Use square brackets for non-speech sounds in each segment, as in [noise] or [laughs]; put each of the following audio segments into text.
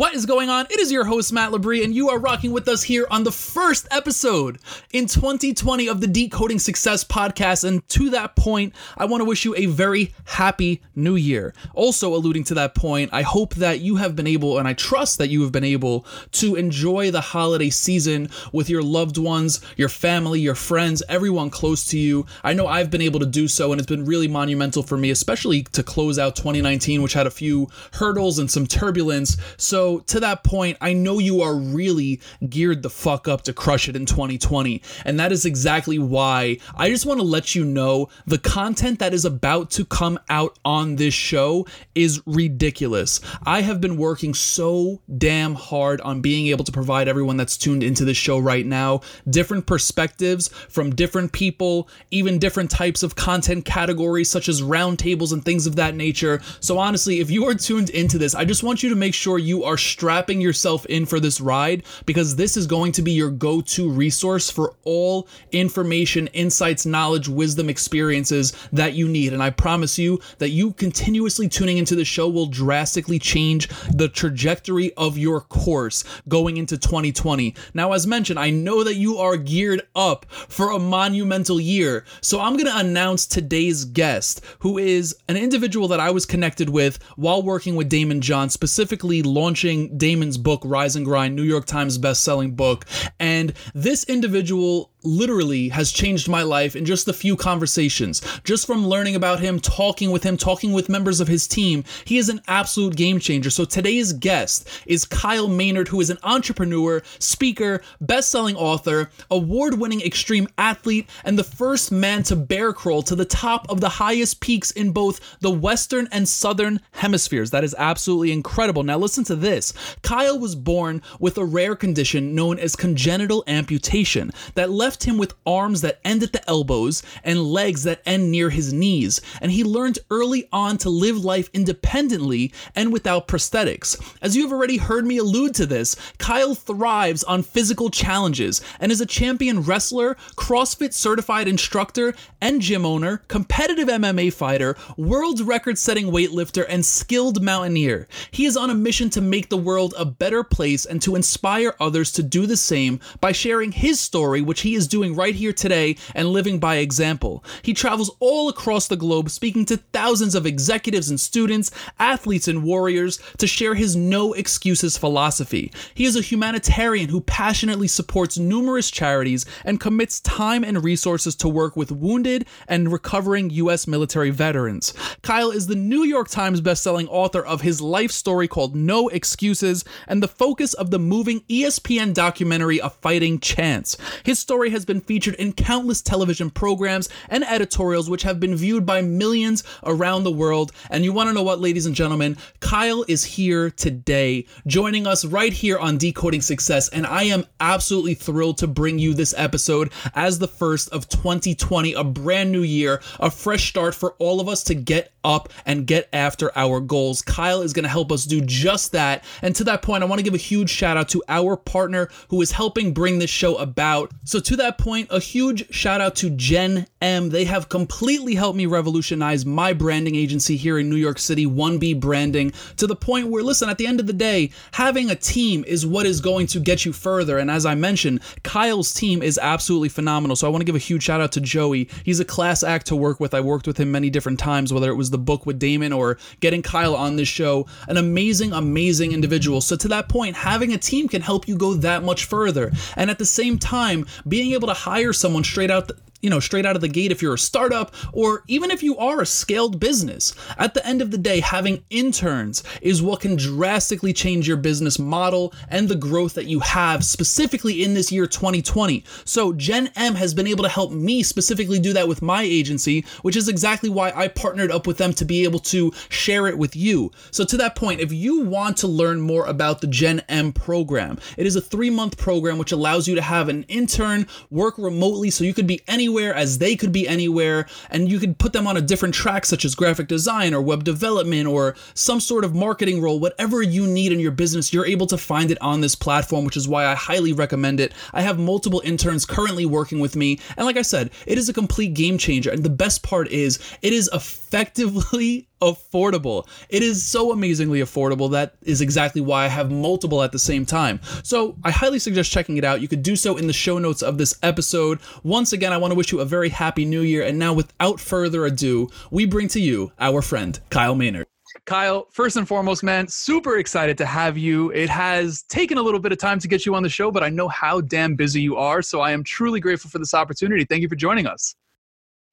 What is going on? It is your host, Matt Labrie, and you are rocking with us here on the first episode in 2020 of the Decoding Success podcast. And to that point, I want to wish you a very happy new year. Also, alluding to that point, I hope that you have been able, and I trust that you have been able to enjoy the holiday season with your loved ones, your family, your friends, everyone close to you. I know I've been able to do so, and it's been really monumental for me, especially to close out 2019, which had a few hurdles and some turbulence. So, to that point, I know you are really geared the fuck up to crush it in 2020. And that is exactly why I just want to let you know the content that is about to come out on this show is ridiculous. I have been working so damn hard on being able to provide everyone that's tuned into this show right now different perspectives from different people, even different types of content categories such as roundtables and things of that nature. So honestly, if you are tuned into this, I just want you to make sure you are strapping yourself in for this ride because this is going to be your go to resource for all information, insights, knowledge, wisdom, experiences that you need. And I promise you that you continuously tuning into the show will drastically change the trajectory of your course going into 2020. Now, as mentioned, I know that you are geared up for a monumental year. So I'm going to announce today's guest, who is an individual that I was connected with while working with Daymond John, specifically launching Daymond's book, Rise and Grind, New York Times best-selling book. And this individual literally has changed my life in just a few conversations. Just from learning about him, talking with him, talking with members of his team, he is an absolute game changer. So today's guest is Kyle Maynard, who is an entrepreneur, speaker, best-selling author, award-winning extreme athlete, and the first man to bear crawl to the top of the highest peaks in both the western and southern hemispheres. That is absolutely incredible. Now listen to this. Kyle was born with a rare condition known as congenital amputation that left left him with arms that end at the elbows and legs that end near his knees, and he learned early on to live life independently and without prosthetics. As you have already heard me allude to this, Kyle thrives on physical challenges and is a champion wrestler, CrossFit certified instructor, and gym owner, competitive MMA fighter, world record setting weightlifter, and skilled mountaineer. He is on a mission to make the world a better place and to inspire others to do the same by sharing his story, which he is is doing right here today and living by example. He travels all across the globe speaking to thousands of executives and students, athletes and warriors to share his no excuses philosophy. He is a humanitarian who passionately supports numerous charities and commits time and resources to work with wounded and recovering U.S. military veterans. Kyle is the New York Times bestselling author of his life story called No Excuses and the focus of the moving ESPN documentary A Fighting Chance. His story has been featured in countless television programs and editorials, which have been viewed by millions around the world. And you want to know what, ladies and gentlemen? Kyle is here today, joining us right here on Decoding Success. And I am absolutely thrilled to bring you this episode as the first of 2020, a brand new year, a fresh start for all of us to get up and get after our goals. Kyle is going to help us do just that. And to that point, I want to give a huge shout out to our partner who is helping bring this show about. So, to that point, a huge shout out to Gen M. They have completely helped me revolutionize my branding agency here in New York City, 1B Branding, to the point where, listen, at the end of the day, having a team is what is going to get you further. And as I mentioned, Kyle's team is absolutely phenomenal. So, I want to give a huge shout out to Joey. He's a class act to work with. I worked with him many different times, whether it was the book with Daymond or getting Kyle on this show. An amazing, amazing individual. So, to that point, having a team can help you go that much further. And at the same time, being able to hire someone straight out you know, straight out of the gate if you're a startup or even if you are a scaled business. At the end of the day, having interns is what can drastically change your business model and the growth that you have specifically in this year 2020. So, Gen M has been able to help me specifically do that with my agency, which is exactly why I partnered up with them to be able to share it with you. So, to that point, if you want to learn more about the Gen M program, it is a three month program which allows you to have an intern work remotely so you could be anywhere anywhere as they could be anywhere. And you could put them on a different track, such as graphic design or web development or some sort of marketing role. Whatever you need in your business, you're able to find it on this platform, which is why I highly recommend it. I have multiple interns currently working with me. And like I said, it is a complete game changer. And the best part is, it is effectively affordable. It is so amazingly affordable. That is exactly why I have multiple at the same time. So I highly suggest checking it out. You could do so in the show notes of this episode. Once again, I want to wish you a very happy new year. And now, without further ado, we bring to you our friend, Kyle Maynard. Kyle, first and foremost, man, super excited to have you. It has taken a little bit of time to get you on the show, but I know how damn busy you are. So I am truly grateful for this opportunity. Thank you for joining us.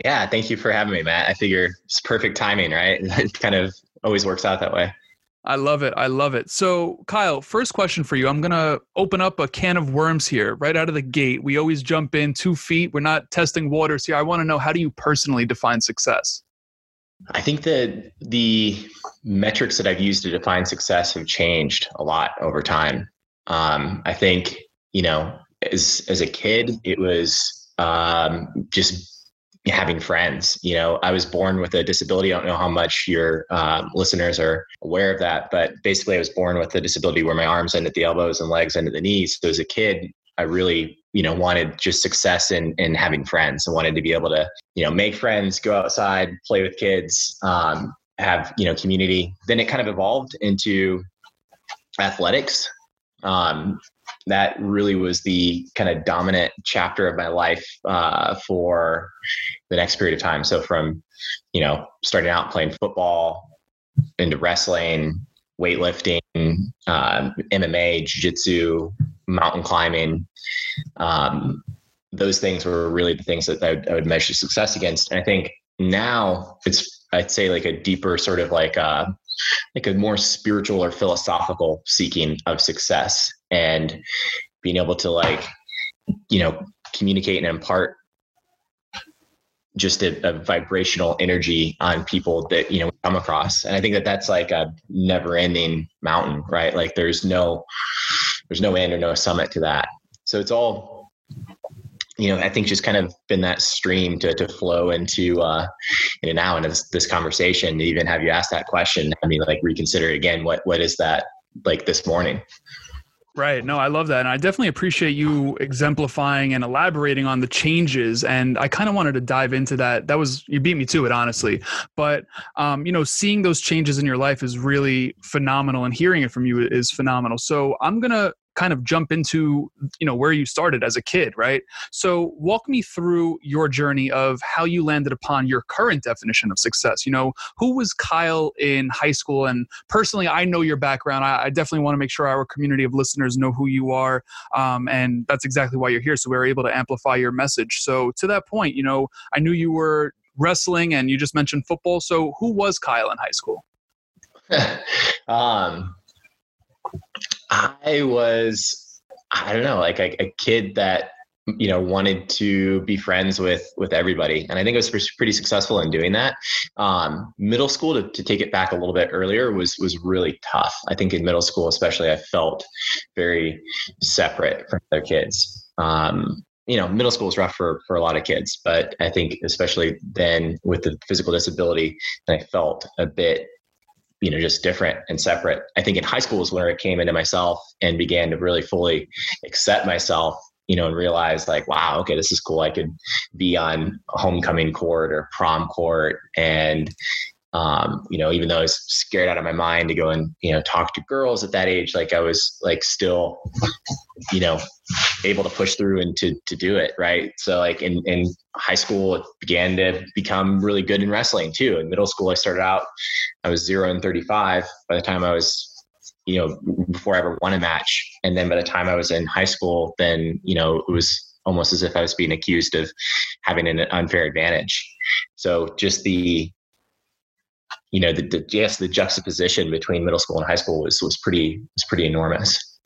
Yeah, thank you for having me, Matt. I figure it's perfect timing, right? [laughs] It kind of always works out that way. I love it. I love it. So, Kyle, first question for you. I'm going to open up a can of worms here right out of the gate. We always jump in two feet. We're not testing waters here. I want to know how do you personally define success? I think that the metrics that I've used to define success have changed a lot over time. Um, I think, you know, as, as a kid, it was um, just having friends. You know, I was born with a disability. I don't know how much your um, listeners are aware of that, but basically, I was born with a disability where my arms end at the elbows and legs end at the knees. So as a kid, I really, you know, wanted just success in in having friends. I wanted to be able to, you know, make friends, go outside, play with kids, um, have you know community. Then it kind of evolved into athletics. Um, that really was the kind of dominant chapter of my life uh, for the next period of time. So from, you know, starting out playing football into wrestling, weightlifting, uh, MMA, jiu-jitsu, mountain climbing, um, those things were really the things that I would, I would, measure success against. And I think now it's, I'd say like a deeper sort of like, uh, like a more spiritual or philosophical seeking of success and being able to like you know communicate and impart just a, a, vibrational energy on people that you know come across. And i think that that's like a never ending mountain right? Like there's no there's no end or no summit to that. So it's all you know i think just kind of been that stream to, to flow into uh into now into this, this conversation to even have you ask that question i mean like reconsider again what what is that like this morning Right. No, I love that. And I definitely appreciate you exemplifying and elaborating on the changes. And I kind of wanted to dive into that. That was, you beat me to it, honestly. But, um, you know, seeing those changes in your life is really phenomenal and hearing it from you is phenomenal. So I'm going to kind of jump into you know where you started as a kid right? So walk me through your journey of how you landed upon your current definition of success. You know who was kyle in high school? And personally i know your background. I, I definitely want to make sure our community of listeners know who you are um, and that's exactly why you're here so we are able to amplify your message. So to that point you know i knew you were wrestling and you just mentioned football. So who was kyle in high school? [laughs] Um I was, I don't know, like a, a, kid that you know wanted to be friends with with everybody, and I think I was pretty successful in doing that. Um, middle school, to, to take it back a little bit earlier, was was really tough. I think in middle school, especially, I felt very separate from other kids. Um, you know, middle school is rough for for a lot of kids, but I think especially then with the physical disability, I felt a bit you know just different and separate. I think in high school is where it came into myself and began to really fully accept myself you know and realize like wow okay this is cool. I could be on homecoming court or prom court and um, you know, even though I was scared out of my mind to go and, you know, talk to girls at that age, like I was like still, you know, able to push through and to, to do it. Right. So like in, in high school, it began to become really good in wrestling too. In middle school, I started out, I was zero and 35 by the time I was, you know, before I ever won a match. And then by the time I was in high school, then, you know, it was almost as if I was being accused of having an unfair advantage. So just the you know, the, the yes, the juxtaposition between middle school and high school was was pretty was pretty enormous.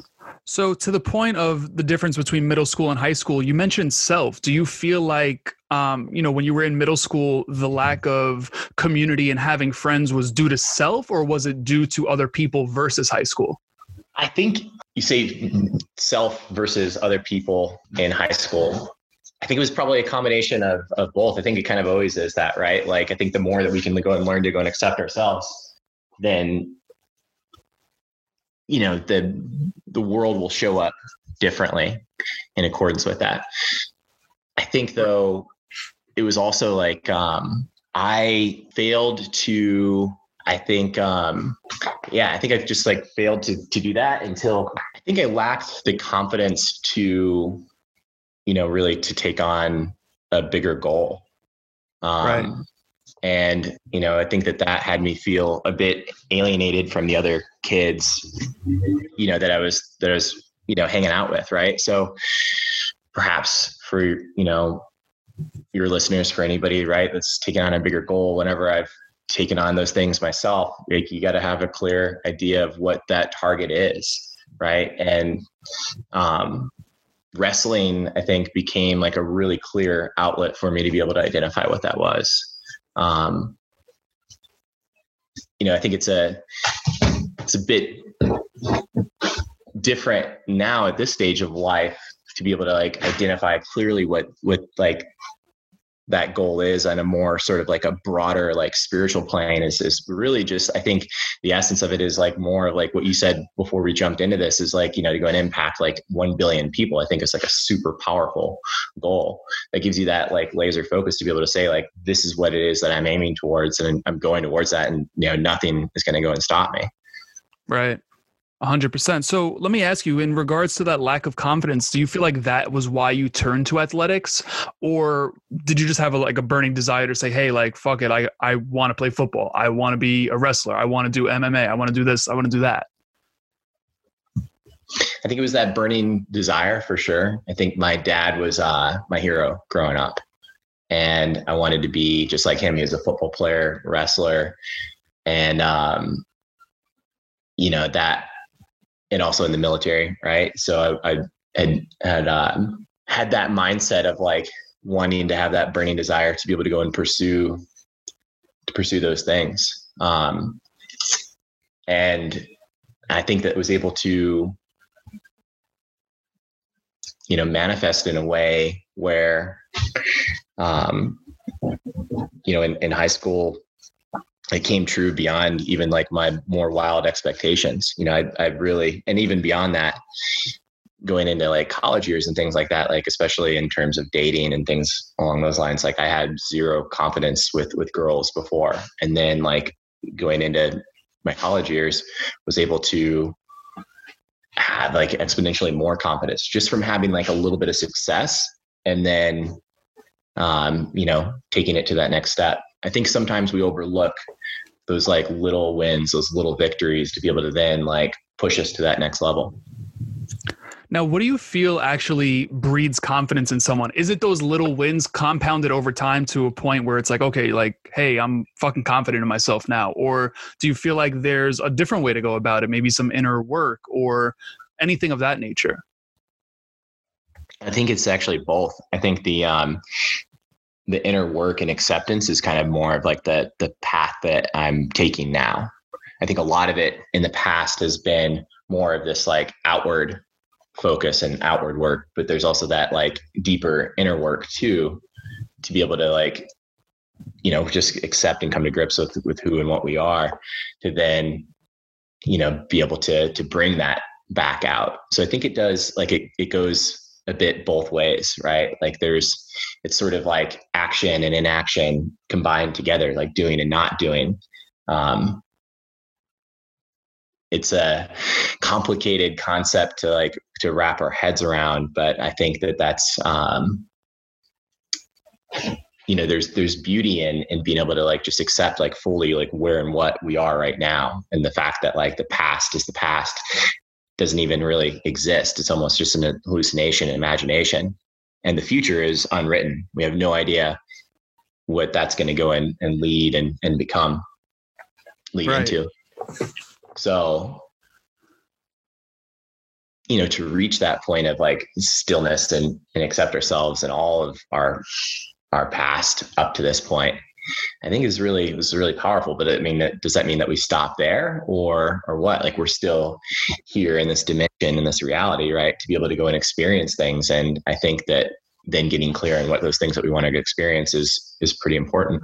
So, to the point of the difference between middle school and high school, you mentioned self. Do you feel like, um, you know, when you were in middle school, the lack of community and having friends was due to self, or was it due to other people versus high school? I think you say self versus other people in high school. I think it was probably a combination of of both. I think it kind of always is that, right? Like I think the more that we can go and learn to go and accept ourselves, then you know the the world will show up differently in accordance with that. I think though it was also like um, I failed to I think um yeah, I think I've just like failed to to do that until I think I lacked the confidence to you know really to take on a bigger goal. Um right. and you know, I think that that had me feel a bit alienated from the other kids you know that I was that I was you know hanging out with, right? So perhaps for you know your listeners for anybody right that's taking on a bigger goal whenever i've taken on those things myself like you got to have a clear idea of what that target is right and um, wrestling i think became like a really clear outlet for me to be able to identify what that was. Um, you know i think it's a it's a bit different now at this stage of life to be able to like identify clearly what what like that goal is on a more sort of like a broader like spiritual plane is is really just I think the essence of it is like more of like what you said before we jumped into this is like you know to go and impact like 1 billion people I think it's like a super powerful goal that gives you that like laser focus to be able to say like this is what it is that I'm aiming towards and I'm going towards that and you know nothing is going to go and stop me. Right 100%. So let me ask you, in regards to that lack of confidence, do you feel like that was why you turned to athletics? Or did you just have a, like a burning desire to say, hey, like, fuck it, I, I want to play football. I want to be a wrestler. I want to do MMA. I want to do this. I want to do that. I think it was that burning desire for sure. I think my dad was uh, my hero growing up. And I wanted to be just like him. He was a football player, wrestler. And, um, you know, that and also in the military, right? So I, I had had um, had that mindset of like wanting to have that burning desire to be able to go and pursue to pursue those things. Um, and I think that was able to, you know, manifest in a way where, um, you know, in, in high school, it came true beyond even like my more wild expectations. You know, I, I really, and even beyond that, going into like college years and things like that, like especially in terms of dating and things along those lines, like I had zero confidence with with girls before, and then like going into my college years, was able to have like exponentially more confidence just from having like a little bit of success, and then um, you know taking it to that next step. I think sometimes we overlook those like little wins, those little victories to be able to then like push us to that next level. Now, what do you feel actually breeds confidence in someone? Is it those little wins compounded over time to a point where it's like, okay, like, hey, I'm fucking confident in myself now? Or do you feel like there's a different way to go about it? Maybe some inner work or anything of that nature? I think it's actually both. I think the um, the inner work and acceptance is kind of more of like the the path that I'm taking now. I think a lot of it in the past has been more of this like outward focus and outward work, but there's also that like deeper inner work too to be able to like you know just accept and come to grips with with who and what we are to then you know be able to to bring that back out. So I think it does like it it goes a bit both ways, right? Like there's, it's sort of like action and inaction combined together, like doing and not doing. Um, it's a complicated concept to like to wrap our heads around, but I think that that's um, you know there's there's beauty in in being able to like just accept like fully like where and what we are right now and the fact that like the past is the past doesn't even really exist. It's almost just an hallucination, an imagination. And the future is unwritten. We have no idea what that's going to go and, and lead and, and become, lead right. into. So, you know, to reach that point of like stillness and, and accept ourselves and all of our our past up to this point I think is really was really powerful. But I mean, that, does that mean that we stop there, or or what? Like we're still here in this dimension in this reality, right? To be able to go and experience things, and I think that then getting clear on what those things that we want to experience is is pretty important.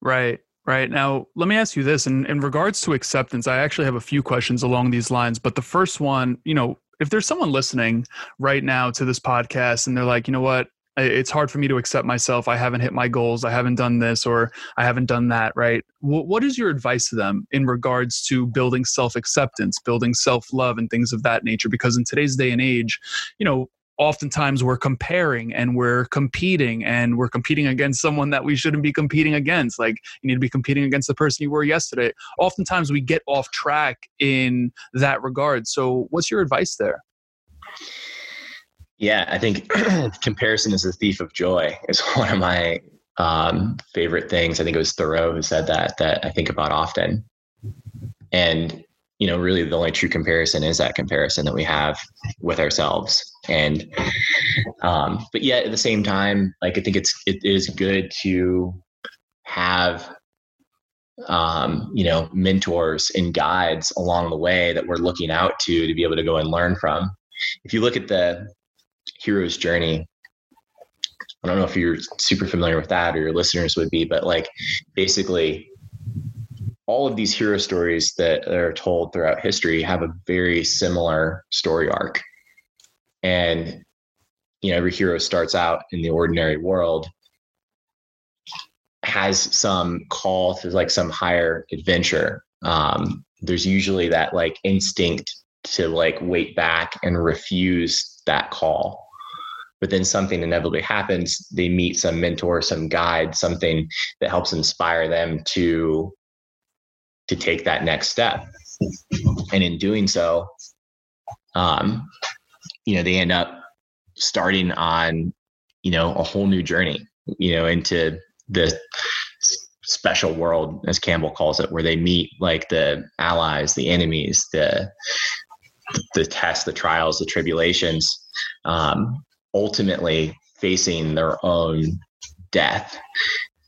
Right. Right. Now, let me ask you this. In, in regards to acceptance, I actually have a few questions along these lines. But the first one, you know, if there's someone listening right now to this podcast and they're like, you know what, it's hard for me to accept myself. I haven't hit my goals. I haven't done this or I haven't done that, right? what is your advice to them in regards to building self acceptance, building self love, and things of that nature? Because in today's day and age, you know, oftentimes we're comparing and we're competing and we're competing against someone that we shouldn't be competing against. Like you need to be competing against the person you were yesterday. Oftentimes we get off track in that regard. So, what's your advice there? Yeah, I think [clears throat] comparison is the thief of joy is [laughs] one of my um, favorite things. I think it was Thoreau who said that that I think about often. And you know, really the only true comparison is that comparison that we have with ourselves. And, um, but yet at the same time, like I think it's, it is good to have, um, you know, mentors and guides along the way that we're looking out to, to be able to go and learn from. If you look at the hero's journey, I don't know if you're super familiar with that or your listeners would be, but like basically all of these hero stories that are told throughout history have a very similar story arc. And you know, every hero starts out in the ordinary world has some call to like some higher adventure. Um, there's usually that like instinct to like wait back and refuse that call. But then something inevitably happens. They meet some mentor, some guide, something that helps inspire them to to take that next step. And in doing so, um, you know, they end up starting on, you know, a whole new journey, you know, into the special world, as Campbell calls it, where they meet like the allies, the enemies, the the tests, the trials, the tribulations, um, ultimately facing their own death,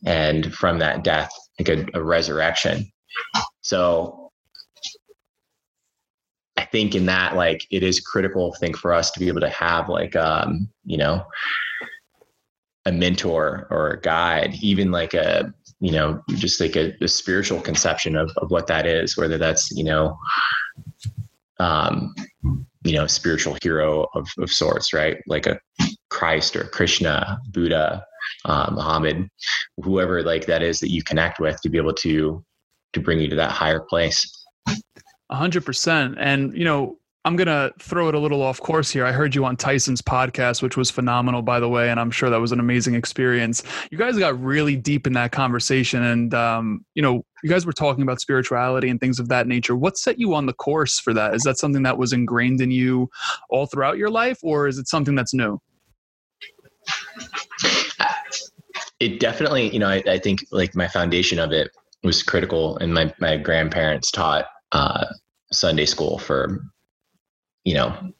and from that death, like a, a resurrection. So I think in that, like, it is critical, I think, for us to be able to have, like, um, you know, a mentor or a guide, even like a, you know, just like a, a spiritual conception of, of what that is, whether that's, you know, um, you know, spiritual hero of, of sorts, right? Like a Christ or Krishna, Buddha, uh, Muhammad, whoever like that is that you connect with to be able to to bring you to that higher place. A hundred percent. And, you know, I'm going to throw it a little off course here. I heard you on Tyson's podcast, which was phenomenal, by the way, and I'm sure that was an amazing experience. You guys got really deep in that conversation, and um, you know, you guys were talking about spirituality and things of that nature. What set you on the course for that? Is that something that was ingrained in you all throughout your life, or is it something that's new? It definitely, you know, I, I think like my foundation of it was critical. And my my grandparents taught uh, Sunday school for you know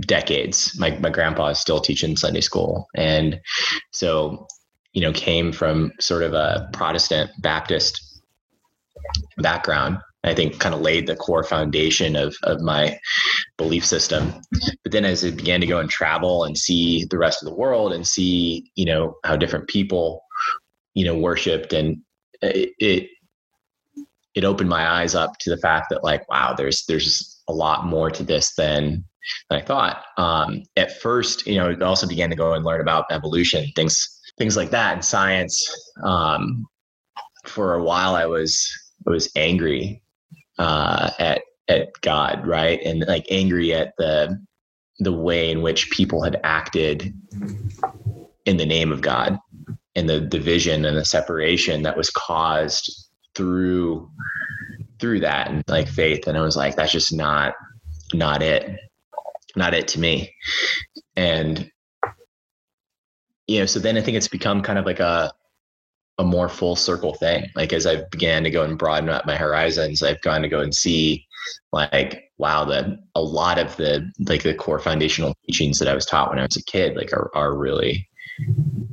decades. My my grandpa is still teaching Sunday school, and so you know came from sort of a Protestant Baptist background. I think kind of laid the core foundation of of my belief system. But then as I began to go and travel and see the rest of the world and see, you know, how different people, you know, worshiped and it, it it opened my eyes up to the fact that like wow there's there's a lot more to this than than I thought. Um, at first, you know, I also began to go and learn about evolution, things things like that, and science. Um, for a while, I was I was angry uh, at at God, right, and like angry at the the way in which people had acted in the name of God and the division and the separation that was caused through through that and like faith and i was like that's just not not it not it to me. And you know so then i think it's become kind of like a a more full circle thing. Like as i began to go and broaden up my horizons i've gone to go and see like wow that a lot of the like the core foundational teachings that i was taught when i was a kid like are, are really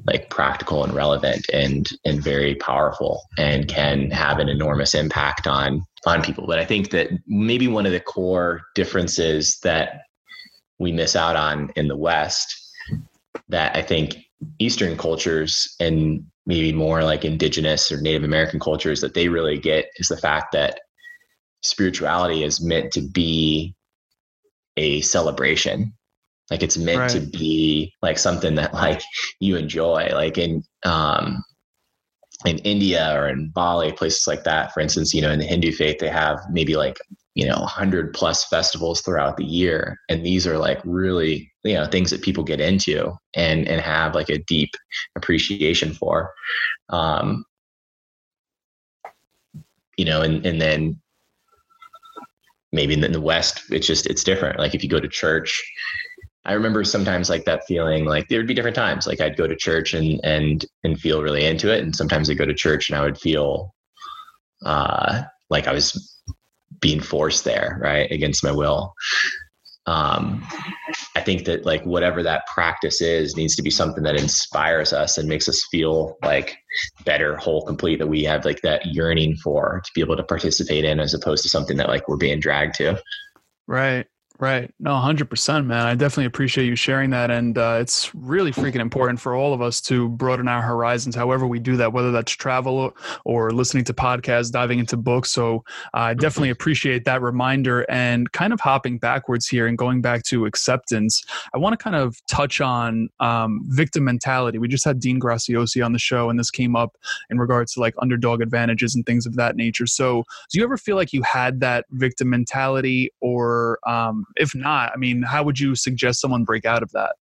like practical and relevant and and very powerful and can have an enormous impact on on people but i think that maybe one of the core differences that we miss out on in the west that I think Eastern cultures and maybe more like indigenous or Native American cultures that they really get is the fact that spirituality is meant to be a celebration. Like it's meant right. to be like something that [laughs] like you enjoy. Like in um in India or in Bali, places like that, for instance, you know, in the Hindu faith, they have maybe like, you know, 100 plus festivals throughout the year. And these are like really, you know, things that people get into and, and have like a deep appreciation for. Um, you know, and, and then maybe in the West, it's just, it's different. Like if you go to church, I remember sometimes like that feeling like there would be different times. Like I'd go to church and and and feel really into it. And sometimes I'd go to church and I would feel uh like I was being forced there, right? Against my will. Um I think that like whatever that practice is needs to be something that inspires us and makes us feel like better, whole, complete, that we have like that yearning for to be able to participate in as opposed to something that like we're being dragged to. Right. Right. No, 100%, man. I definitely appreciate you sharing that. And uh, it's really freaking important for all of us to broaden our horizons, however we do that, whether that's travel or listening to podcasts, diving into books. So I definitely appreciate that reminder and kind of hopping backwards here and going back to acceptance. I want to kind of touch on um, victim mentality. We just had Dean Graziosi on the show, and this came up in regards to like underdog advantages and things of that nature. So do you ever feel like you had that victim mentality or, um, if not, I mean, how would you suggest someone break out of that?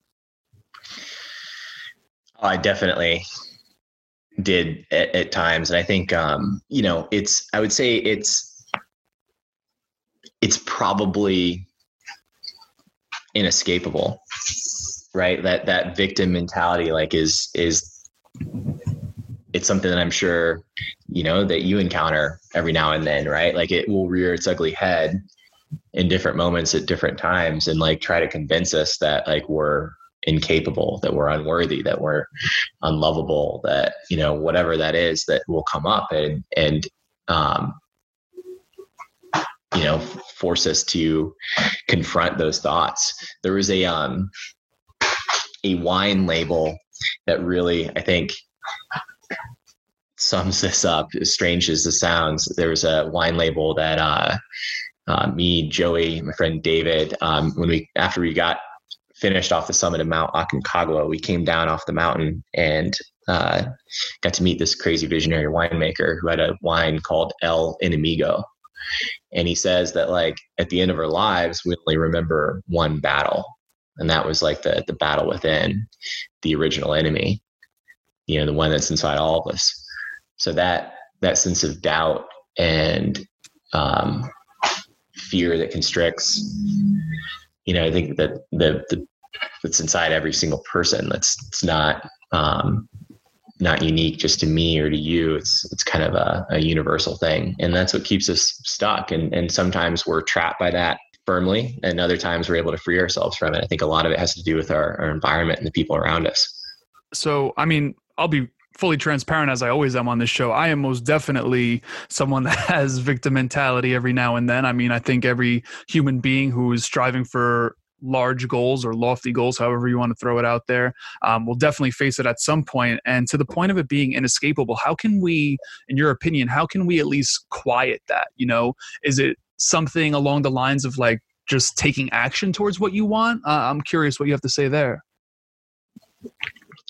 Oh, I definitely did at, at times, and I think um, you know it's. I would say it's it's probably inescapable, right? That that victim mentality, like, is is it's something that I'm sure you know that you encounter every now and then, right? Like it will rear its ugly head in different moments at different times and like try to convince us that like we're incapable that we're unworthy that we're unlovable that you know whatever that is that will come up and and um you know force us to confront those thoughts. There was a um a wine label that really i think sums this up as strange as it sounds there was a wine label that uh uh, me, Joey, my friend David, um, when we after we got finished off the summit of Mount Aconcagua, we came down off the mountain and uh, got to meet this crazy visionary winemaker who had a wine called El Enemigo. And he says that like at the end of our lives, we only remember one battle, and that was like the the battle within the original enemy, you know, the one that's inside all of us. So that that sense of doubt and um, fear that constricts you know i think that the, the that's inside every single person. That's it's not um not unique just to me or to you. It's it's kind of a, a universal thing. And that's what keeps us stuck. And and sometimes we're trapped by that firmly and other times we're able to free ourselves from it. I think a lot of it has to do with our, our environment and the people around us. So i mean i'll be fully transparent as I always am on this show, I am most definitely someone that [laughs] has victim mentality every now and then. I mean, I think every human being who is striving for large goals or lofty goals, however you want to throw it out there, um, will definitely face it at some point. And to the point of it being inescapable, how can we, in your opinion, how can we at least quiet that? You know, is it something along the lines of like just taking action towards what you want? Uh, I'm curious what you have to say there.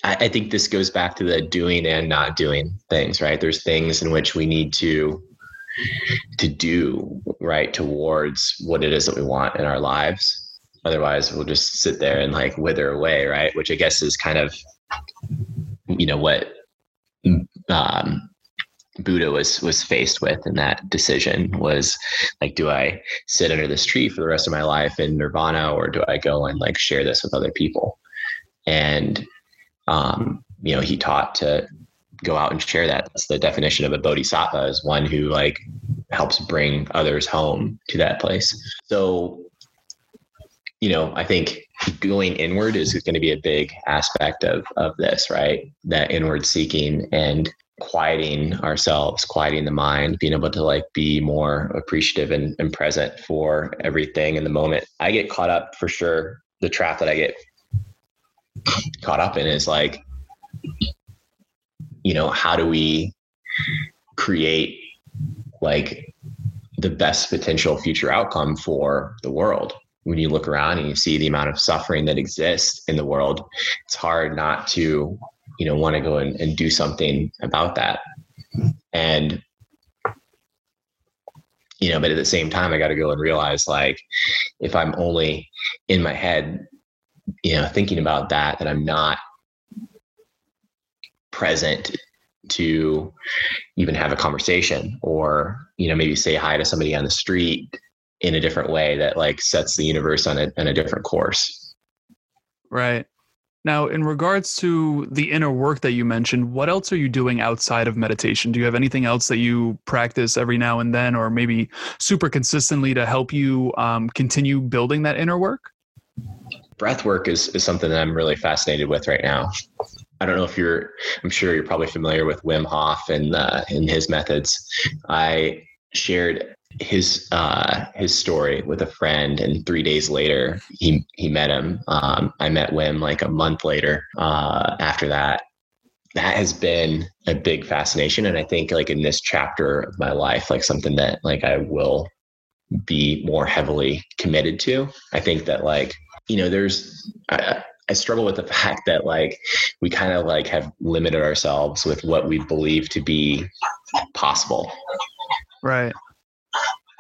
I, I think this goes back to the doing and not doing things, right? There's things in which we need to to do right towards what it is that we want in our lives. Otherwise, we'll just sit there and like wither away, right? Which I guess is kind of, you know, what um, Buddha was was faced with in that decision was like, do I sit under this tree for the rest of my life in nirvana, or do I go and like share this with other people? And um, you know, he taught to go out and share that. That's the definition of a bodhisattva is one who like helps bring others home to that place. So, you know, I think going inward is going to be a big aspect of of this, right? That inward seeking and quieting ourselves, quieting the mind, being able to like be more appreciative and, and present for everything in the moment. I get caught up for sure. The trap that I get caught up in is like, you know, how do we create like the best potential future outcome for the world? When you look around and you see the amount of suffering that exists in the world, it's hard not to, you know, want to go and, and do something about that. And you know, but at the same time, I got to go and realize like, if I'm only in my head, you know, thinking about that, that I'm not present to even have a conversation or, you know, maybe say hi to somebody on the street in a different way that like sets the universe on a, on a different course. Right. Now, in regards to the inner work that you mentioned, what else are you doing outside of meditation? Do you have anything else that you practice every now and then, or maybe super consistently to help you um, continue building that inner work? Breath work is, is something that I'm really fascinated with right now. I don't know if you're, I'm sure you're probably familiar with Wim Hof and, uh, and his methods. I shared his uh, his story with a friend, and three days later, he he met him. Um, I met Wim like a month later. Uh, after that, that has been a big fascination, and I think like in this chapter of my life, like something that like I will be more heavily committed to. I think that like you know, there's. I, I struggle with the [laughs] fact that like we kind of like have limited ourselves with what we believe to be possible. Right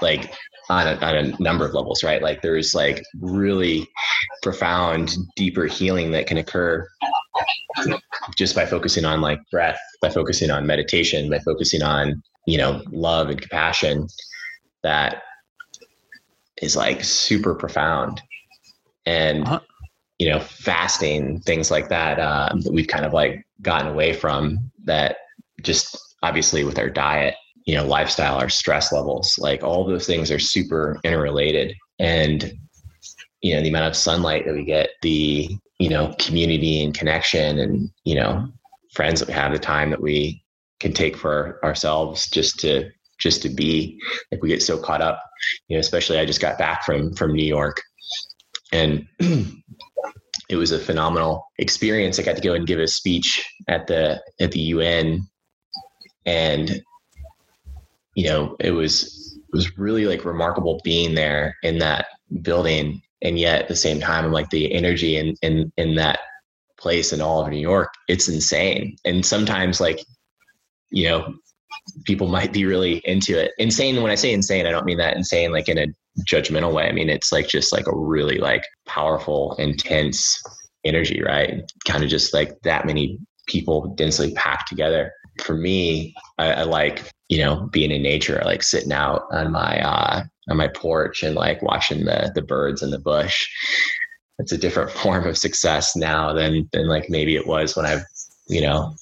like on a, on a number of levels, right? Like there's like really profound, deeper healing that can occur just by focusing on like breath, by focusing on meditation, by focusing on, you know, love and compassion that is like super profound. And, uh-huh. you know, fasting, things like that, um, that we've kind of like gotten away from that just obviously with our diet you know lifestyle our stress levels like all those things are super interrelated. And you know the amount of sunlight that we get the you know community and connection and you know friends that we have the time that we can take for ourselves just to just to be like we get so caught up. You know especially i just got back from from new york and [clears throat] it was a phenomenal experience i got to go and give a speech at the at the un and you know, it was it was really like remarkable being there in that building. And yet at the same time, I'm like the energy in in in that place in all of New York, it's insane. And sometimes like, you know, people might be really into it. Insane when I say insane, I don't mean that insane like in a judgmental way. I mean it's like just like a really like powerful, intense energy, right? Kind of just like that many people densely packed together. For me, I, I like you know, being in nature, like sitting out on my uh, on my porch and like watching the the birds in the bush. It's a different [laughs] form of success now than than like maybe it was when I, you know,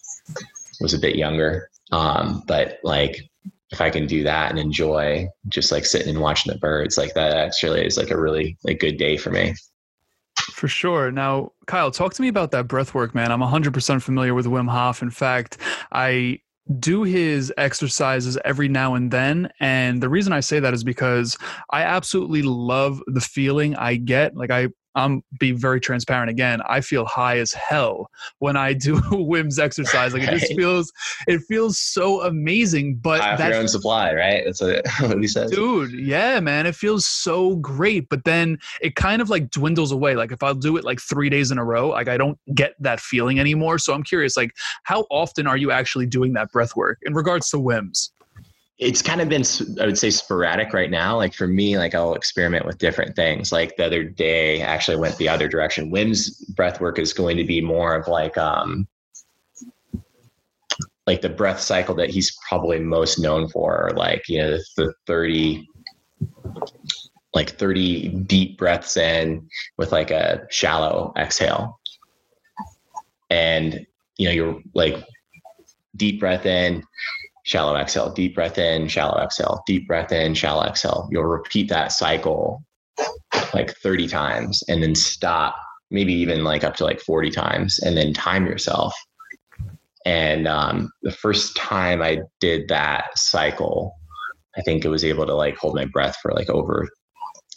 was a bit younger. Um, but like if I can do that and enjoy just like sitting and watching the birds, like that actually is like a really like good day for me. For sure. Now, Kyle, talk to me about that breath work, man. I'm 100% familiar with Wim Hof. In fact, I do his exercises every now and then. And the reason I say that is because I absolutely love the feeling I get. Like I I'm be very transparent again. I feel high as hell when I do [laughs] Wim's exercise. Like it just feels, it feels so amazing. But high that, your own supply, right? That's what, [laughs] what he says. Dude, yeah, man, it feels so great. But then it kind of like dwindles away. Like if I'll do it like three days in a row, like I don't get that feeling anymore. So I'm curious, like how often are you actually doing that breath work in regards to Wim's? It's kind of been i would say sporadic right now. Like for me like i'll experiment with different things. Like the other day actually went the other direction. Wim's breath work is going to be more of like um like the breath cycle that he's probably most known for. Like you know the 30 like 30 deep breaths in with like a shallow exhale. And you know you're like deep breath in shallow exhale, deep breath in, shallow exhale, deep breath in, shallow exhale. You'll repeat that cycle like 30 times and then stop, maybe even like up to like 40 times, and then time yourself. And um, the first time I did that cycle, I think it was able to like hold my breath for like over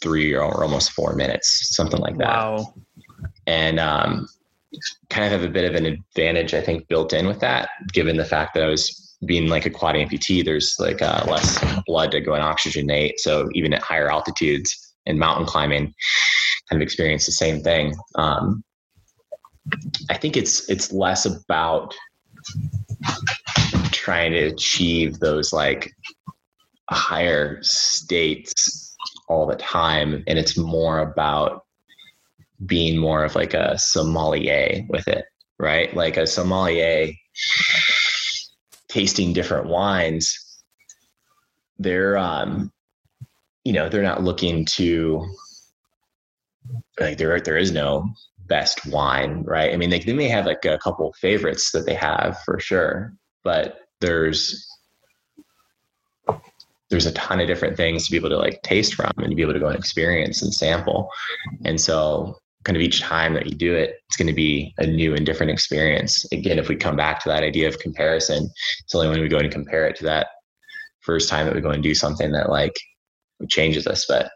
three or almost four minutes, something like that. Wow. And um, kind of have a bit of an advantage, I think, built in with that, given the fact that I was being like a quad amputee, there's like uh, less blood to go and oxygenate. So even at higher altitudes and mountain climbing, kind of experience the same thing. Um, I think it's it's less about trying to achieve those like higher states all the time, and it's more about being more of like a sommelier with it, right? Like a sommelier tasting different wines, they're um, you know, they're not looking to like there there is no best wine, right? I mean, they, they may have like a couple favorites that they have for sure, but there's there's a ton of different things to be able to like taste from and to be able to go and experience and sample. And so kind of each time that you do it, it's going to be a new and different experience. Again, if we come back to that idea of comparison, it's only when we go and compare it to that first time that we go and do something that like changes us. But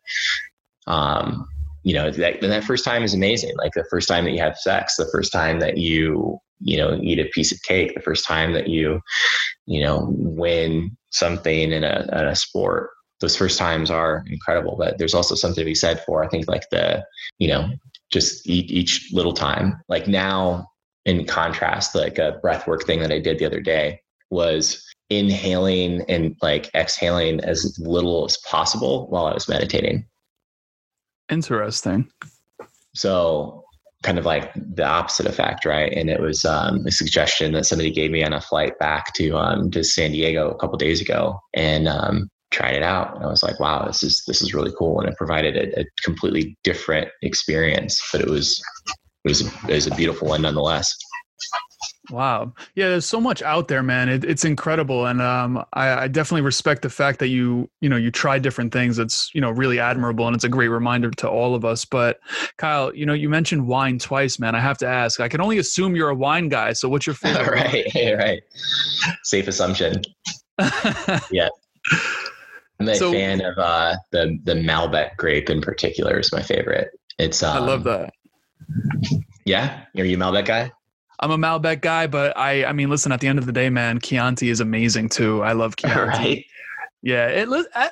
um, you know, that that first time is amazing. Like the first time that you have sex, the first time that you you know eat a piece of cake, the first time that you you know win something in a, in a sport those first times are incredible but there's also something to be said for i think like the you know just each, each little time. Like now, in contrast, like a breath work thing that I did the other day was inhaling and like exhaling as little as possible while I was meditating. Interesting. So kind of like the opposite effect, right? And it was um, a suggestion that somebody gave me on a flight back to um, to San Diego a couple days ago, and um, tried it out and I was like, wow, this is this is really cool. And it provided a, a completely different experience, but it was it was it was a beautiful one nonetheless. Wow. Yeah, there's so much out there, man. It, it's incredible. And um, I, I, definitely respect the fact that you, you know, you try different things. It's, you know, really admirable. And it's a great reminder to all of us. But Kyle, you know, you mentioned wine twice, man. I have to ask, I can only assume you're a wine guy. So what's your [laughs] favorite? right, [laughs] right. Safe assumption. [laughs] yeah. I'm a so, fan of uh, the the Malbec grape in particular. Is my favorite. It's um, I love um, that. Yeah, are you a Malbec guy? I'm a Malbec guy, but I I mean, listen. At the end of the day, man, Chianti is amazing too. I love [laughs] Chianti. Right. Yeah, it.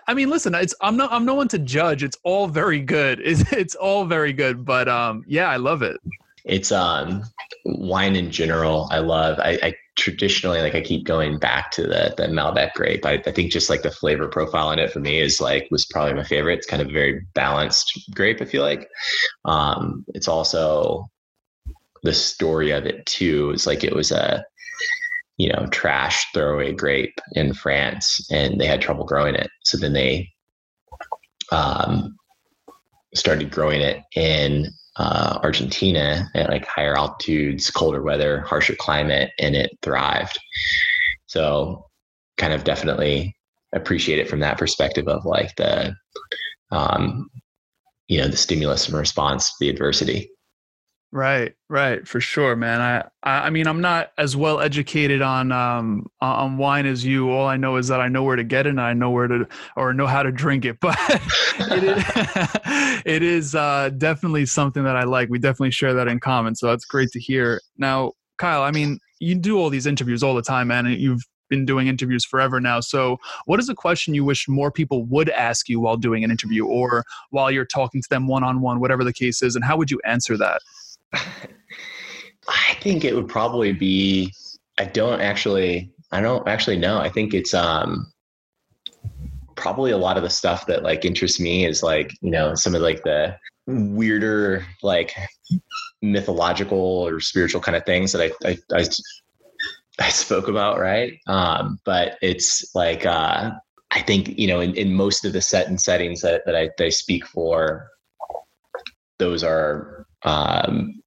I mean, listen. It's I'm no I'm no one to judge. It's all very good. [laughs] It's it's all very good. But um, yeah, I love it. It's um, wine in general. I love. I, I traditionally like I keep going back to the the Malbec grape. I, I, think just like the flavor profile in it for me is like was probably my favorite. It's kind of a very balanced grape. I feel like um, it's also the story of it too. Is like it was a you know trash throwaway grape in France, and they had trouble growing it. So then they um, started growing it in uh, Argentina at like higher altitudes, colder weather, harsher climate, and it thrived. So, kind of definitely appreciate it from that perspective of like the, um, you know, the stimulus and response to the adversity. Right, right, for sure, man. I, I mean, I'm not as well educated on um on wine as you. All I know is that I know where to get it, and I know where to or know how to drink it. [laughs] But it is, [laughs] it is uh, definitely something that I like. We definitely share that in common, so that's great to hear. Now, Kyle, I mean, you do all these interviews all the time, man, and you've been doing interviews forever now. So, what is a question you wish more people would ask you while doing an interview, or while you're talking to them one on one, whatever the case is, and how would you answer that? I think it would probably be. I don't actually. I don't actually know. I think it's um probably a lot of the stuff that like interests me is like you know some of like the weirder like mythological or spiritual kind of things that I I, I, I spoke about, right? Um, but it's like uh, I think you know in, in most of the set and settings that that I, that I speak for, those are um,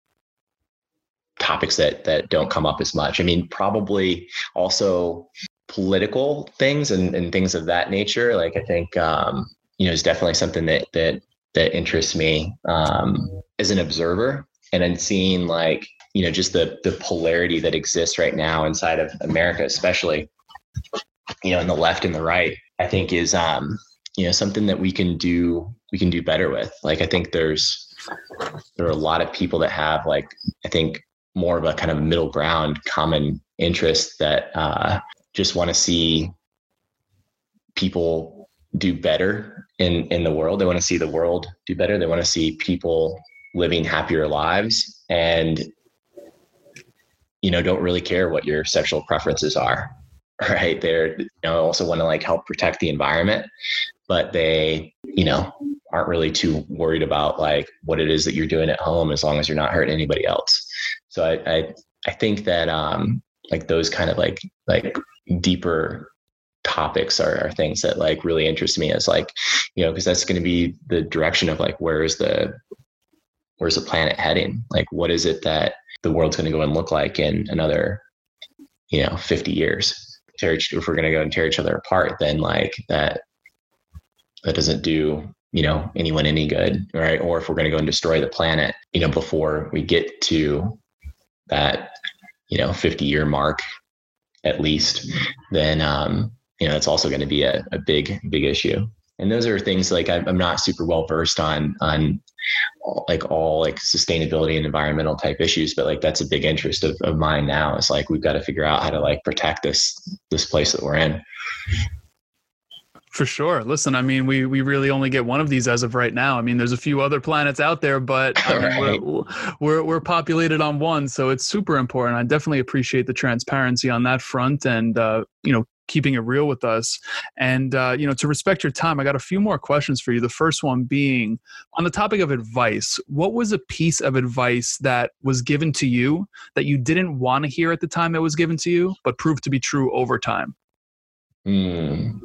topics that that don't come up as much. I mean, probably also political things and, and things of that nature. Like I think um, you know is definitely something that that that interests me um, as an observer, and then seeing like you know just the the polarity that exists right now inside of America, especially you know in the left and the right. I think is um, you know something that we can do we can do better with. Like I think there's there are a lot of people that have like I think more of a kind of middle ground common interest that uh, just want to see people do better in in the world. They want to see the world do better. They want to see people living happier lives and you know don't really care what your sexual preferences are [laughs] right? They're you know also want to like help protect the environment but they you know aren't really too worried about like what it is that you're doing at home as long as you're not hurting anybody else. So i i, I think that um like those kind of like like deeper topics are, are things that like really interest me as like you know because that's going to be the direction of like where is the where's the planet heading? Like what is it that the world's going to go and look like in another you know 50 years? If we're going to go and tear each other apart then like that that doesn't do you know anyone any good right? Or if we're going to go and destroy the planet you know before we get to that you know 50 year mark at least then um you know it's also going to be a, a big big issue. And those are things like I'm, I'm not super well versed on on like all like sustainability and environmental type issues but like that's a big interest of, of mine now is like we've got to figure out how to like protect this this place that we're in for sure. Listen, I mean, we we really only get one of these as of right now. I mean, there's a few other planets out there, but I mean, right. we're, we're, we're populated on one, so it's super important. I definitely appreciate the transparency on that front, and uh, you know, keeping it real with us. And, uh, you know, to respect your time, I got a few more questions for you. The first one being on the topic of advice, what was a piece of advice that was given to you that you didn't want to hear at the time it was given to you, but proved to be true over time? Mm,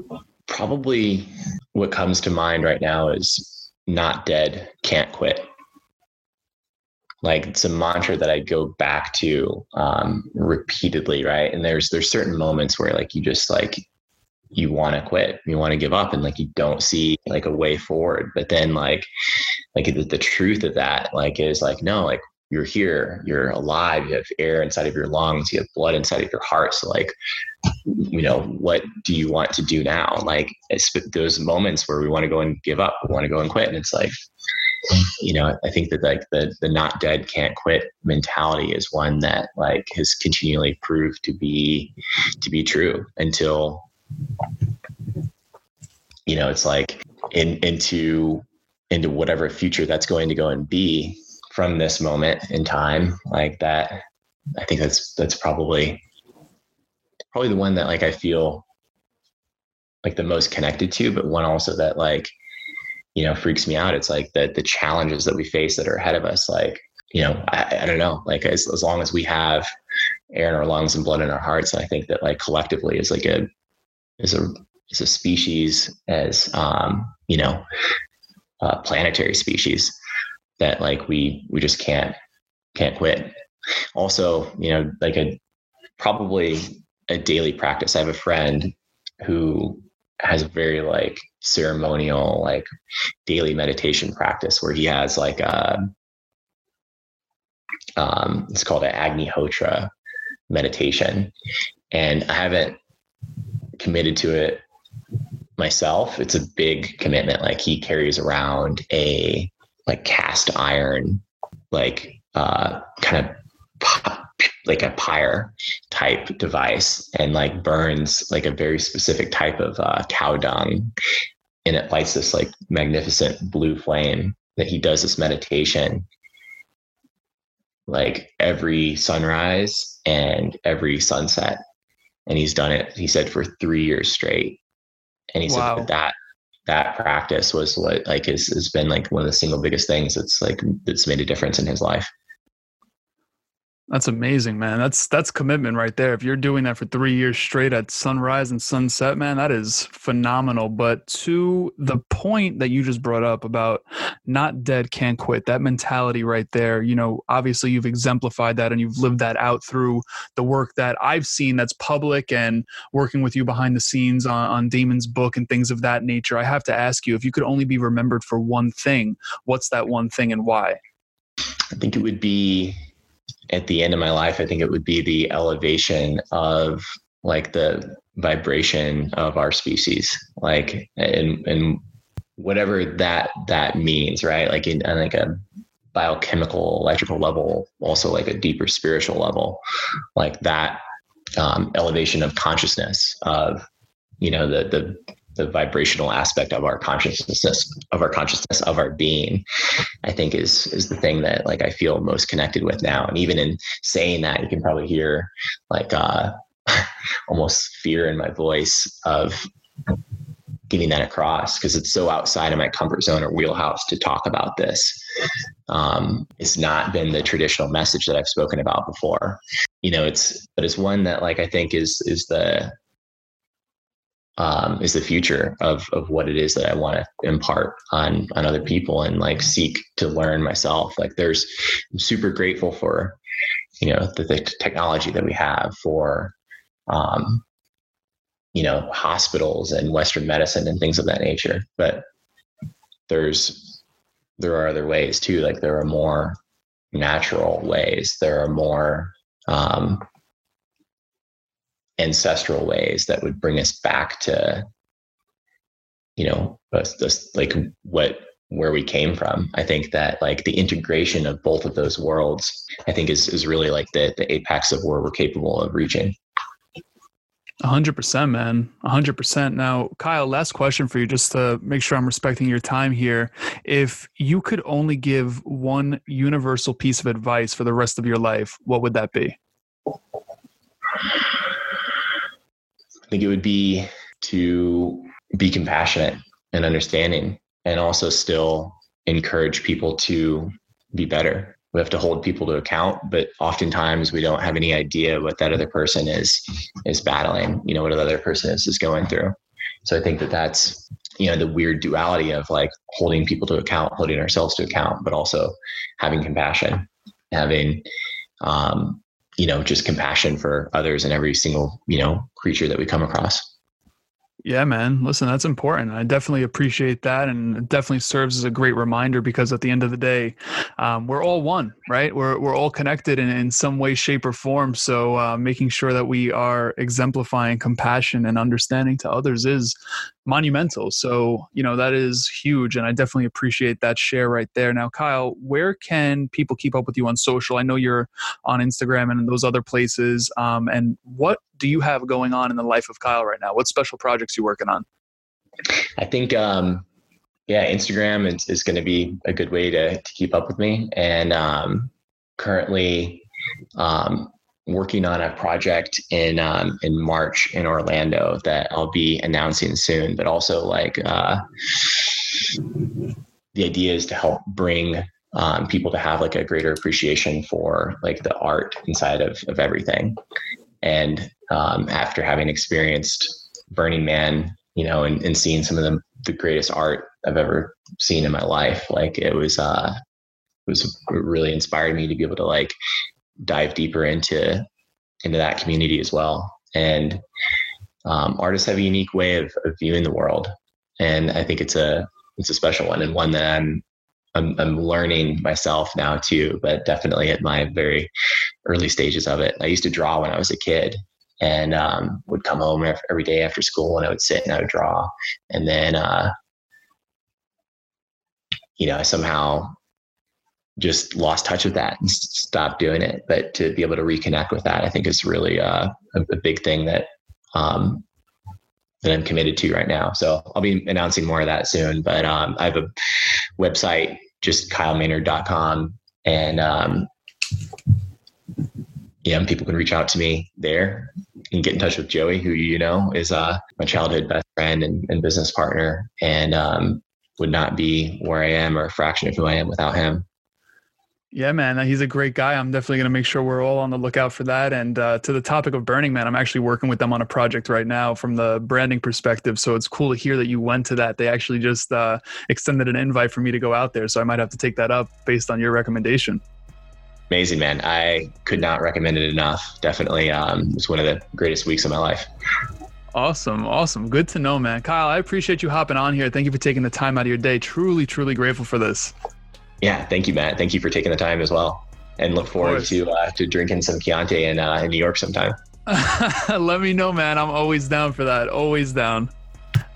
probably what comes to mind right now is not dead, can't quit like it's a mantra that I go back to um, repeatedly, right? And there's there's certain moments where like you just like you want to quit, you want to give up, and like you don't see like a way forward. But then like like the, the truth of that like is like no, like you're here, you're alive, you have air inside of your lungs, you have blood inside of your heart. So like you know what do you want to do now? Like those moments where we want to go and give up we want to go and quit and it's like you know, I think that like the the not dead can't quit mentality is one that like has continually proved to be to be true until you know it's like in into into whatever future that's going to go and be from this moment in time like that i think that's that's probably probably the one that like i feel like the most connected to but one also that like you know freaks me out. It's like the the challenges that we face that are ahead of us. Like you know i, I don't know. Like as, as long as we have air in our lungs and blood in our hearts i think that like collectively is like a is a is a species as um you know a planetary species that like we we just can't can't quit. Also you know like a probably a daily practice. I have a friend who has a very like ceremonial like daily meditation practice where he has like a um, it's called an Agni agnihotra meditation. And i haven't committed to it myself. It's a big commitment. Like he carries around a like cast iron like uh kind of like a pyre type device and like burns like a very specific type of uh, cow dung and it lights this like magnificent blue flame that he does this meditation like every sunrise and every sunset. And he's done it he said for three years straight. And he wow. said that, that that practice was what like has, has been like one of the single biggest things that's like that's made a difference in his life that's amazing, man. That's that's commitment right there. If you're doing that for three years straight at sunrise and sunset, man, that is phenomenal. But to the point that you just brought up about not dead can't quit, that mentality right there, you know, obviously you've exemplified that and you've lived that out through the work that I've seen that's public and working with you behind the scenes on, on Daymond's book and things of that nature. I have to ask you, if you could only be remembered for one thing, what's that one thing and why? I think it would be at the end of my life, I think it would be the elevation of like the vibration of our species, like and and whatever that that means, right? Like in, in like a biochemical, electrical level, also like a deeper spiritual level, like that um, elevation of consciousness of you know the the the vibrational aspect of our consciousness of our consciousness of our being i think is is the thing that like i feel most connected with now and even in saying that you can probably hear like uh [laughs] almost fear in my voice of getting that across because it's so outside of my comfort zone or wheelhouse to talk about this. Um, it's not been the traditional message that I've spoken about before. You know, it's but it's one that like I think is is the um, is the future of of what it is that I want to impart on on other people and like seek to learn myself. Like there's I'm super grateful for you know the, the technology that we have for um, you know hospitals and western medicine and things of that nature. But there's there are other ways too. Like there are more natural ways. There are more um, ancestral ways that would bring us back to you know just like what where we came from i think that like the integration of both of those worlds i think is is really like the the apex of where we're capable of reaching hundred percent, man. hundred percent. Now, Kyle, last question for you, just to make sure I'm respecting your time here. If you could only give one universal piece of advice for the rest of your life, what would that be? I think it would be to be compassionate and understanding and also still encourage people to be better. We have to hold people to account but oftentimes we don't have any idea what that other person is is battling you know what the other person is is going through. So i think that that's you know the weird duality of like holding people to account holding ourselves to account but also having compassion having um you know just compassion for others and every single you know creature that we come across yeah, man. Listen, that's important. I definitely appreciate that, and it definitely serves as a great reminder because at the end of the day, um, we're all one, right? We're we're all connected in, in some way, shape, or form. So, uh, making sure that we are exemplifying compassion and understanding to others is monumental. So, you know, that is huge. And I definitely appreciate that share right there. Now, Kyle, where can people keep up with you on social? I know you're on Instagram and those other places. Um, and what do you have going on in the life of Kyle right now? What special projects you working on? I think, um, yeah, Instagram is, is going to be a good way to, to keep up with me. And um, currently, um, working on a project in um, in March in Orlando that I'll be announcing soon. But also like uh, the idea is to help bring um, people to have like a greater appreciation for like the art inside of of everything. And um, after having experienced Burning Man, you know, and, and seeing some of the the greatest art I've ever seen in my life, like it was uh, it was really inspired me to be able to like dive deeper into into that community as well. And um, artists have a unique way of, of viewing the world, and I think it's a it's a special one and one that I'm I'm, I'm learning myself now too, but definitely at my very early stages of it. I used to draw when I was a kid and um, would come home every day after school and I would sit and I would draw. And then, uh, you know, I somehow just lost touch with that and stopped doing it. But to be able to reconnect with that, I think is really uh, a, a, big thing that um, that I'm committed to right now. So I'll be announcing more of that soon. But um, I have a website, just kylemaynard.com, and um, yeah, people can reach out to me there and get in touch with Joey, who you know is uh, my childhood best friend and, and business partner, and um, would not be where I am or a fraction of who I am without him. Yeah, man, he's a great guy. I'm definitely going to make sure we're all on the lookout for that. And uh, to the topic of Burning Man, I'm actually working with them on a project right now from the branding perspective. So it's cool to hear that you went to that. They actually just uh, extended an invite for me to go out there. So I might have to take that up based on your recommendation. Amazing, man. I could not recommend it enough. Definitely, um, it's one of the greatest weeks of my life. Awesome. Awesome. Good to know, man. Kyle, I appreciate you hopping on here. Thank you for taking the time out of your day. Truly, truly grateful for this. Yeah, thank you, Matt. Thank you for taking the time as well, and look forward to uh, to drinking some Chianti in uh, in New York sometime. [laughs] Let me know, man. I'm always down for that. Always down.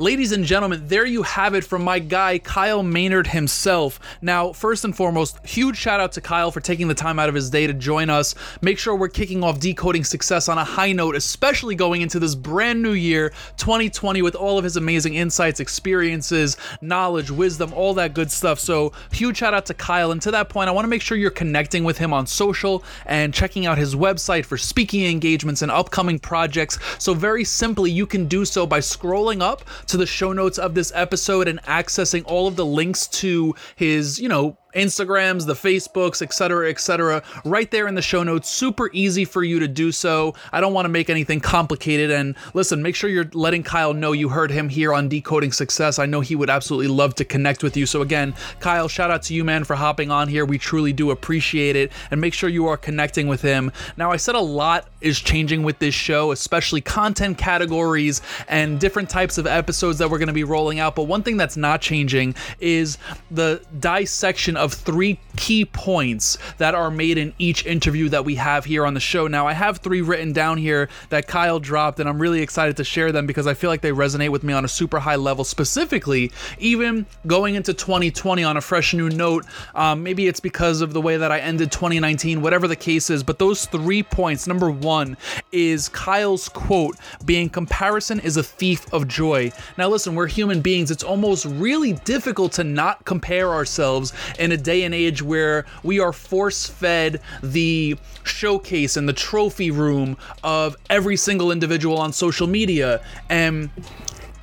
Ladies and gentlemen, there you have it from my guy, Kyle Maynard himself. Now, first and foremost, huge shout out to Kyle for taking the time out of his day to join us. Make sure we're kicking off decoding success on a high note, especially going into this brand new year, 2020, with all of his amazing insights, experiences, knowledge, wisdom, all that good stuff. So, huge shout out to Kyle. And to that point, I want to make sure you're connecting with him on social and checking out his website for speaking engagements and upcoming projects. So, very simply, you can do so by scrolling up to the show notes of this episode and accessing all of the links to his, you know, Instagrams, the Facebooks, etc., etc., right there in the show notes. Super easy for you to do so. I don't want to make anything complicated. And listen, make sure you're letting Kyle know you heard him here on Decoding Success. I know he would absolutely love to connect with you. So, again, Kyle, shout out to you, man, for hopping on here. We truly do appreciate it. And make sure you are connecting with him. Now, I said a lot is changing with this show, especially content categories and different types of episodes that we're going to be rolling out. But one thing that's not changing is the dissection of three key points that are made in each interview that we have here on the show. Now, I have three written down here that Kyle dropped, and I'm really excited to share them because I feel like they resonate with me on a super high level, specifically, even going into 2020 on a fresh new note. Um, maybe it's because of the way that I ended 2019, whatever the case is, but those three points number one is Kyle's quote being comparison is a thief of joy. Now, listen, we're human beings. It's almost really difficult to not compare ourselves in in a day and age where we are force fed the showcase and the trophy room of every single individual on social media. And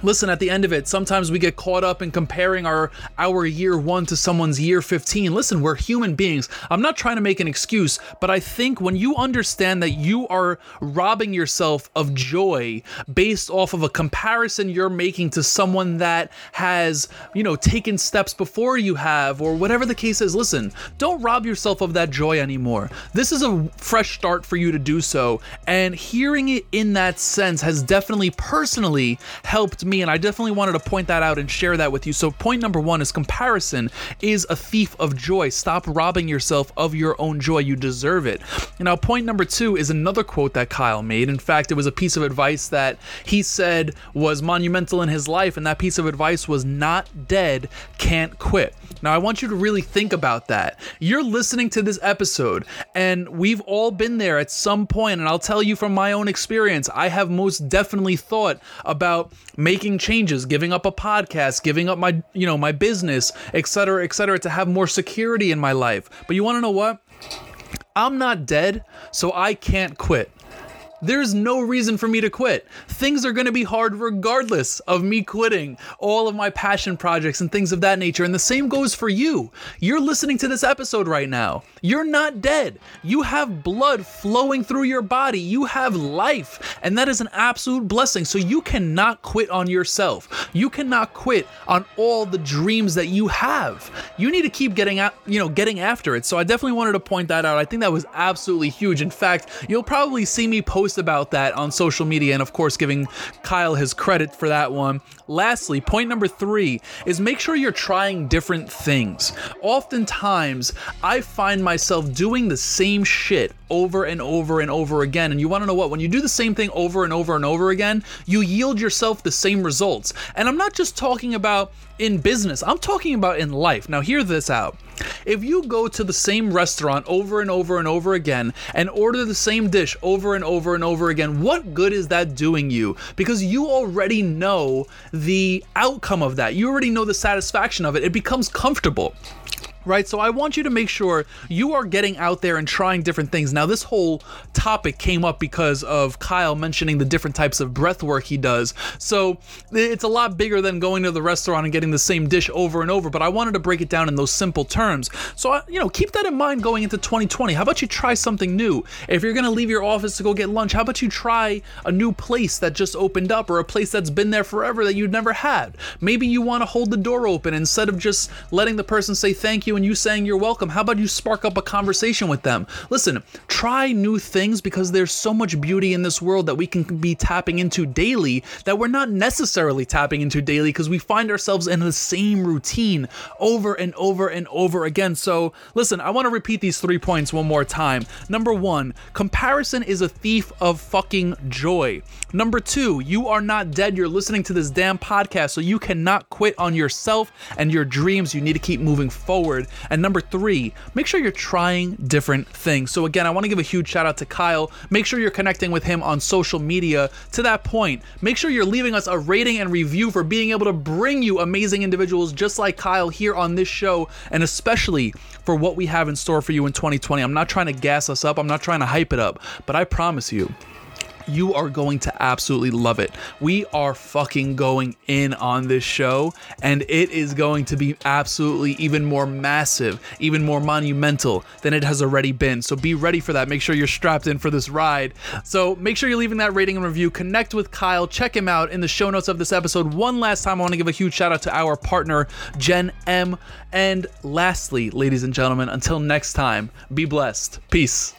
listen at the end of it sometimes we get caught up in comparing our our year 1 to someone's year 15 listen we're human beings. I'm not trying to make an excuse but i think when you understand that you are robbing yourself of joy based off of a comparison you're making to someone that has you know taken steps before you have or whatever the case is listen don't rob yourself of that joy anymore. This is a fresh start for you to do so and hearing it in that sense has definitely personally helped me, and I definitely wanted to point that out and share that with you. So, point number one is comparison is a thief of joy. Stop robbing yourself of your own joy. You deserve it. Now, point number two is another quote that Kyle made. In fact, it was a piece of advice that he said was monumental in his life, and that piece of advice was not dead, can't quit. Now, I want you to really think about that. You're listening to this episode, and we've all been there at some point, and I'll tell you from my own experience, I have most definitely thought about making changes, giving up a podcast, giving up my, you know, my business, etc., etc., to have more security in my life. But you want to know what? I'm not dead, so I can't quit. There's no reason for me to quit. Things are going to be hard regardless of me quitting all of my passion projects and things of that nature. And the same goes for you. You're listening to this episode right now. You're not dead. You have blood flowing through your body. You have life. And that is an absolute blessing. So you cannot quit on yourself. You cannot quit on all the dreams that you have. You need to keep getting out, you know, getting after it. So I definitely wanted to point that out. I think that was absolutely huge. In fact, you'll probably see me post post about that on social media, and of course, giving Kyle his credit for that one. Lastly, point number three is make sure you're trying different things. Oftentimes, I find myself doing the same shit over and over and over again. And you want to know what? When you do the same thing over and over and over again, you yield yourself the same results. And I'm not just talking about in business, I'm talking about in life. Now, hear this out. If you go to the same restaurant over and over and over again and order the same dish over and over and over again, what good is that doing you? Because you already know the outcome of that. You already know the satisfaction of it. It becomes comfortable right? So I want you to make sure you are getting out there and trying different things. Now, this whole topic came up because of Kyle mentioning the different types of breath work he does. So it's a lot bigger than going to the restaurant and getting the same dish over and over, but I wanted to break it down in those simple terms. So, you know, keep that in mind going into 2020. How about you try something new? If you're going to leave your office to go get lunch, how about you try a new place that just opened up or a place that's been there forever that you'd never had? Maybe you want to hold the door open instead of just letting the person say thank you and you saying you're welcome, how about you spark up a conversation with them? Listen, try new things because there's so much beauty in this world that we can be tapping into daily that we're not necessarily tapping into daily because we find ourselves in the same routine over and over and over again. So, listen, I want to repeat these three points one more time. Number one, comparison is a thief of fucking joy. Number two, you are not dead. You're listening to this damn podcast, so you cannot quit on yourself and your dreams. You need to keep moving forward. And number three, make sure you're trying different things. So, again, I want to give a huge shout out to Kyle. Make sure you're connecting with him on social media. To that point, make sure you're leaving us a rating and review for being able to bring you amazing individuals just like Kyle here on this show, and especially for what we have in store for you in 2020. I'm not trying to gas us up, I'm not trying to hype it up, but I promise you, you are going to absolutely love it. We are fucking going in on this show, and it is going to be absolutely even more massive, even more monumental than it has already been. So be ready for that. Make sure you're strapped in for this ride. So make sure you're leaving that rating and review. Connect with Kyle. Check him out in the show notes of this episode. One last time, I want to give a huge shout out to our partner, Jen M. And lastly, ladies and gentlemen, until next time, be blessed. Peace.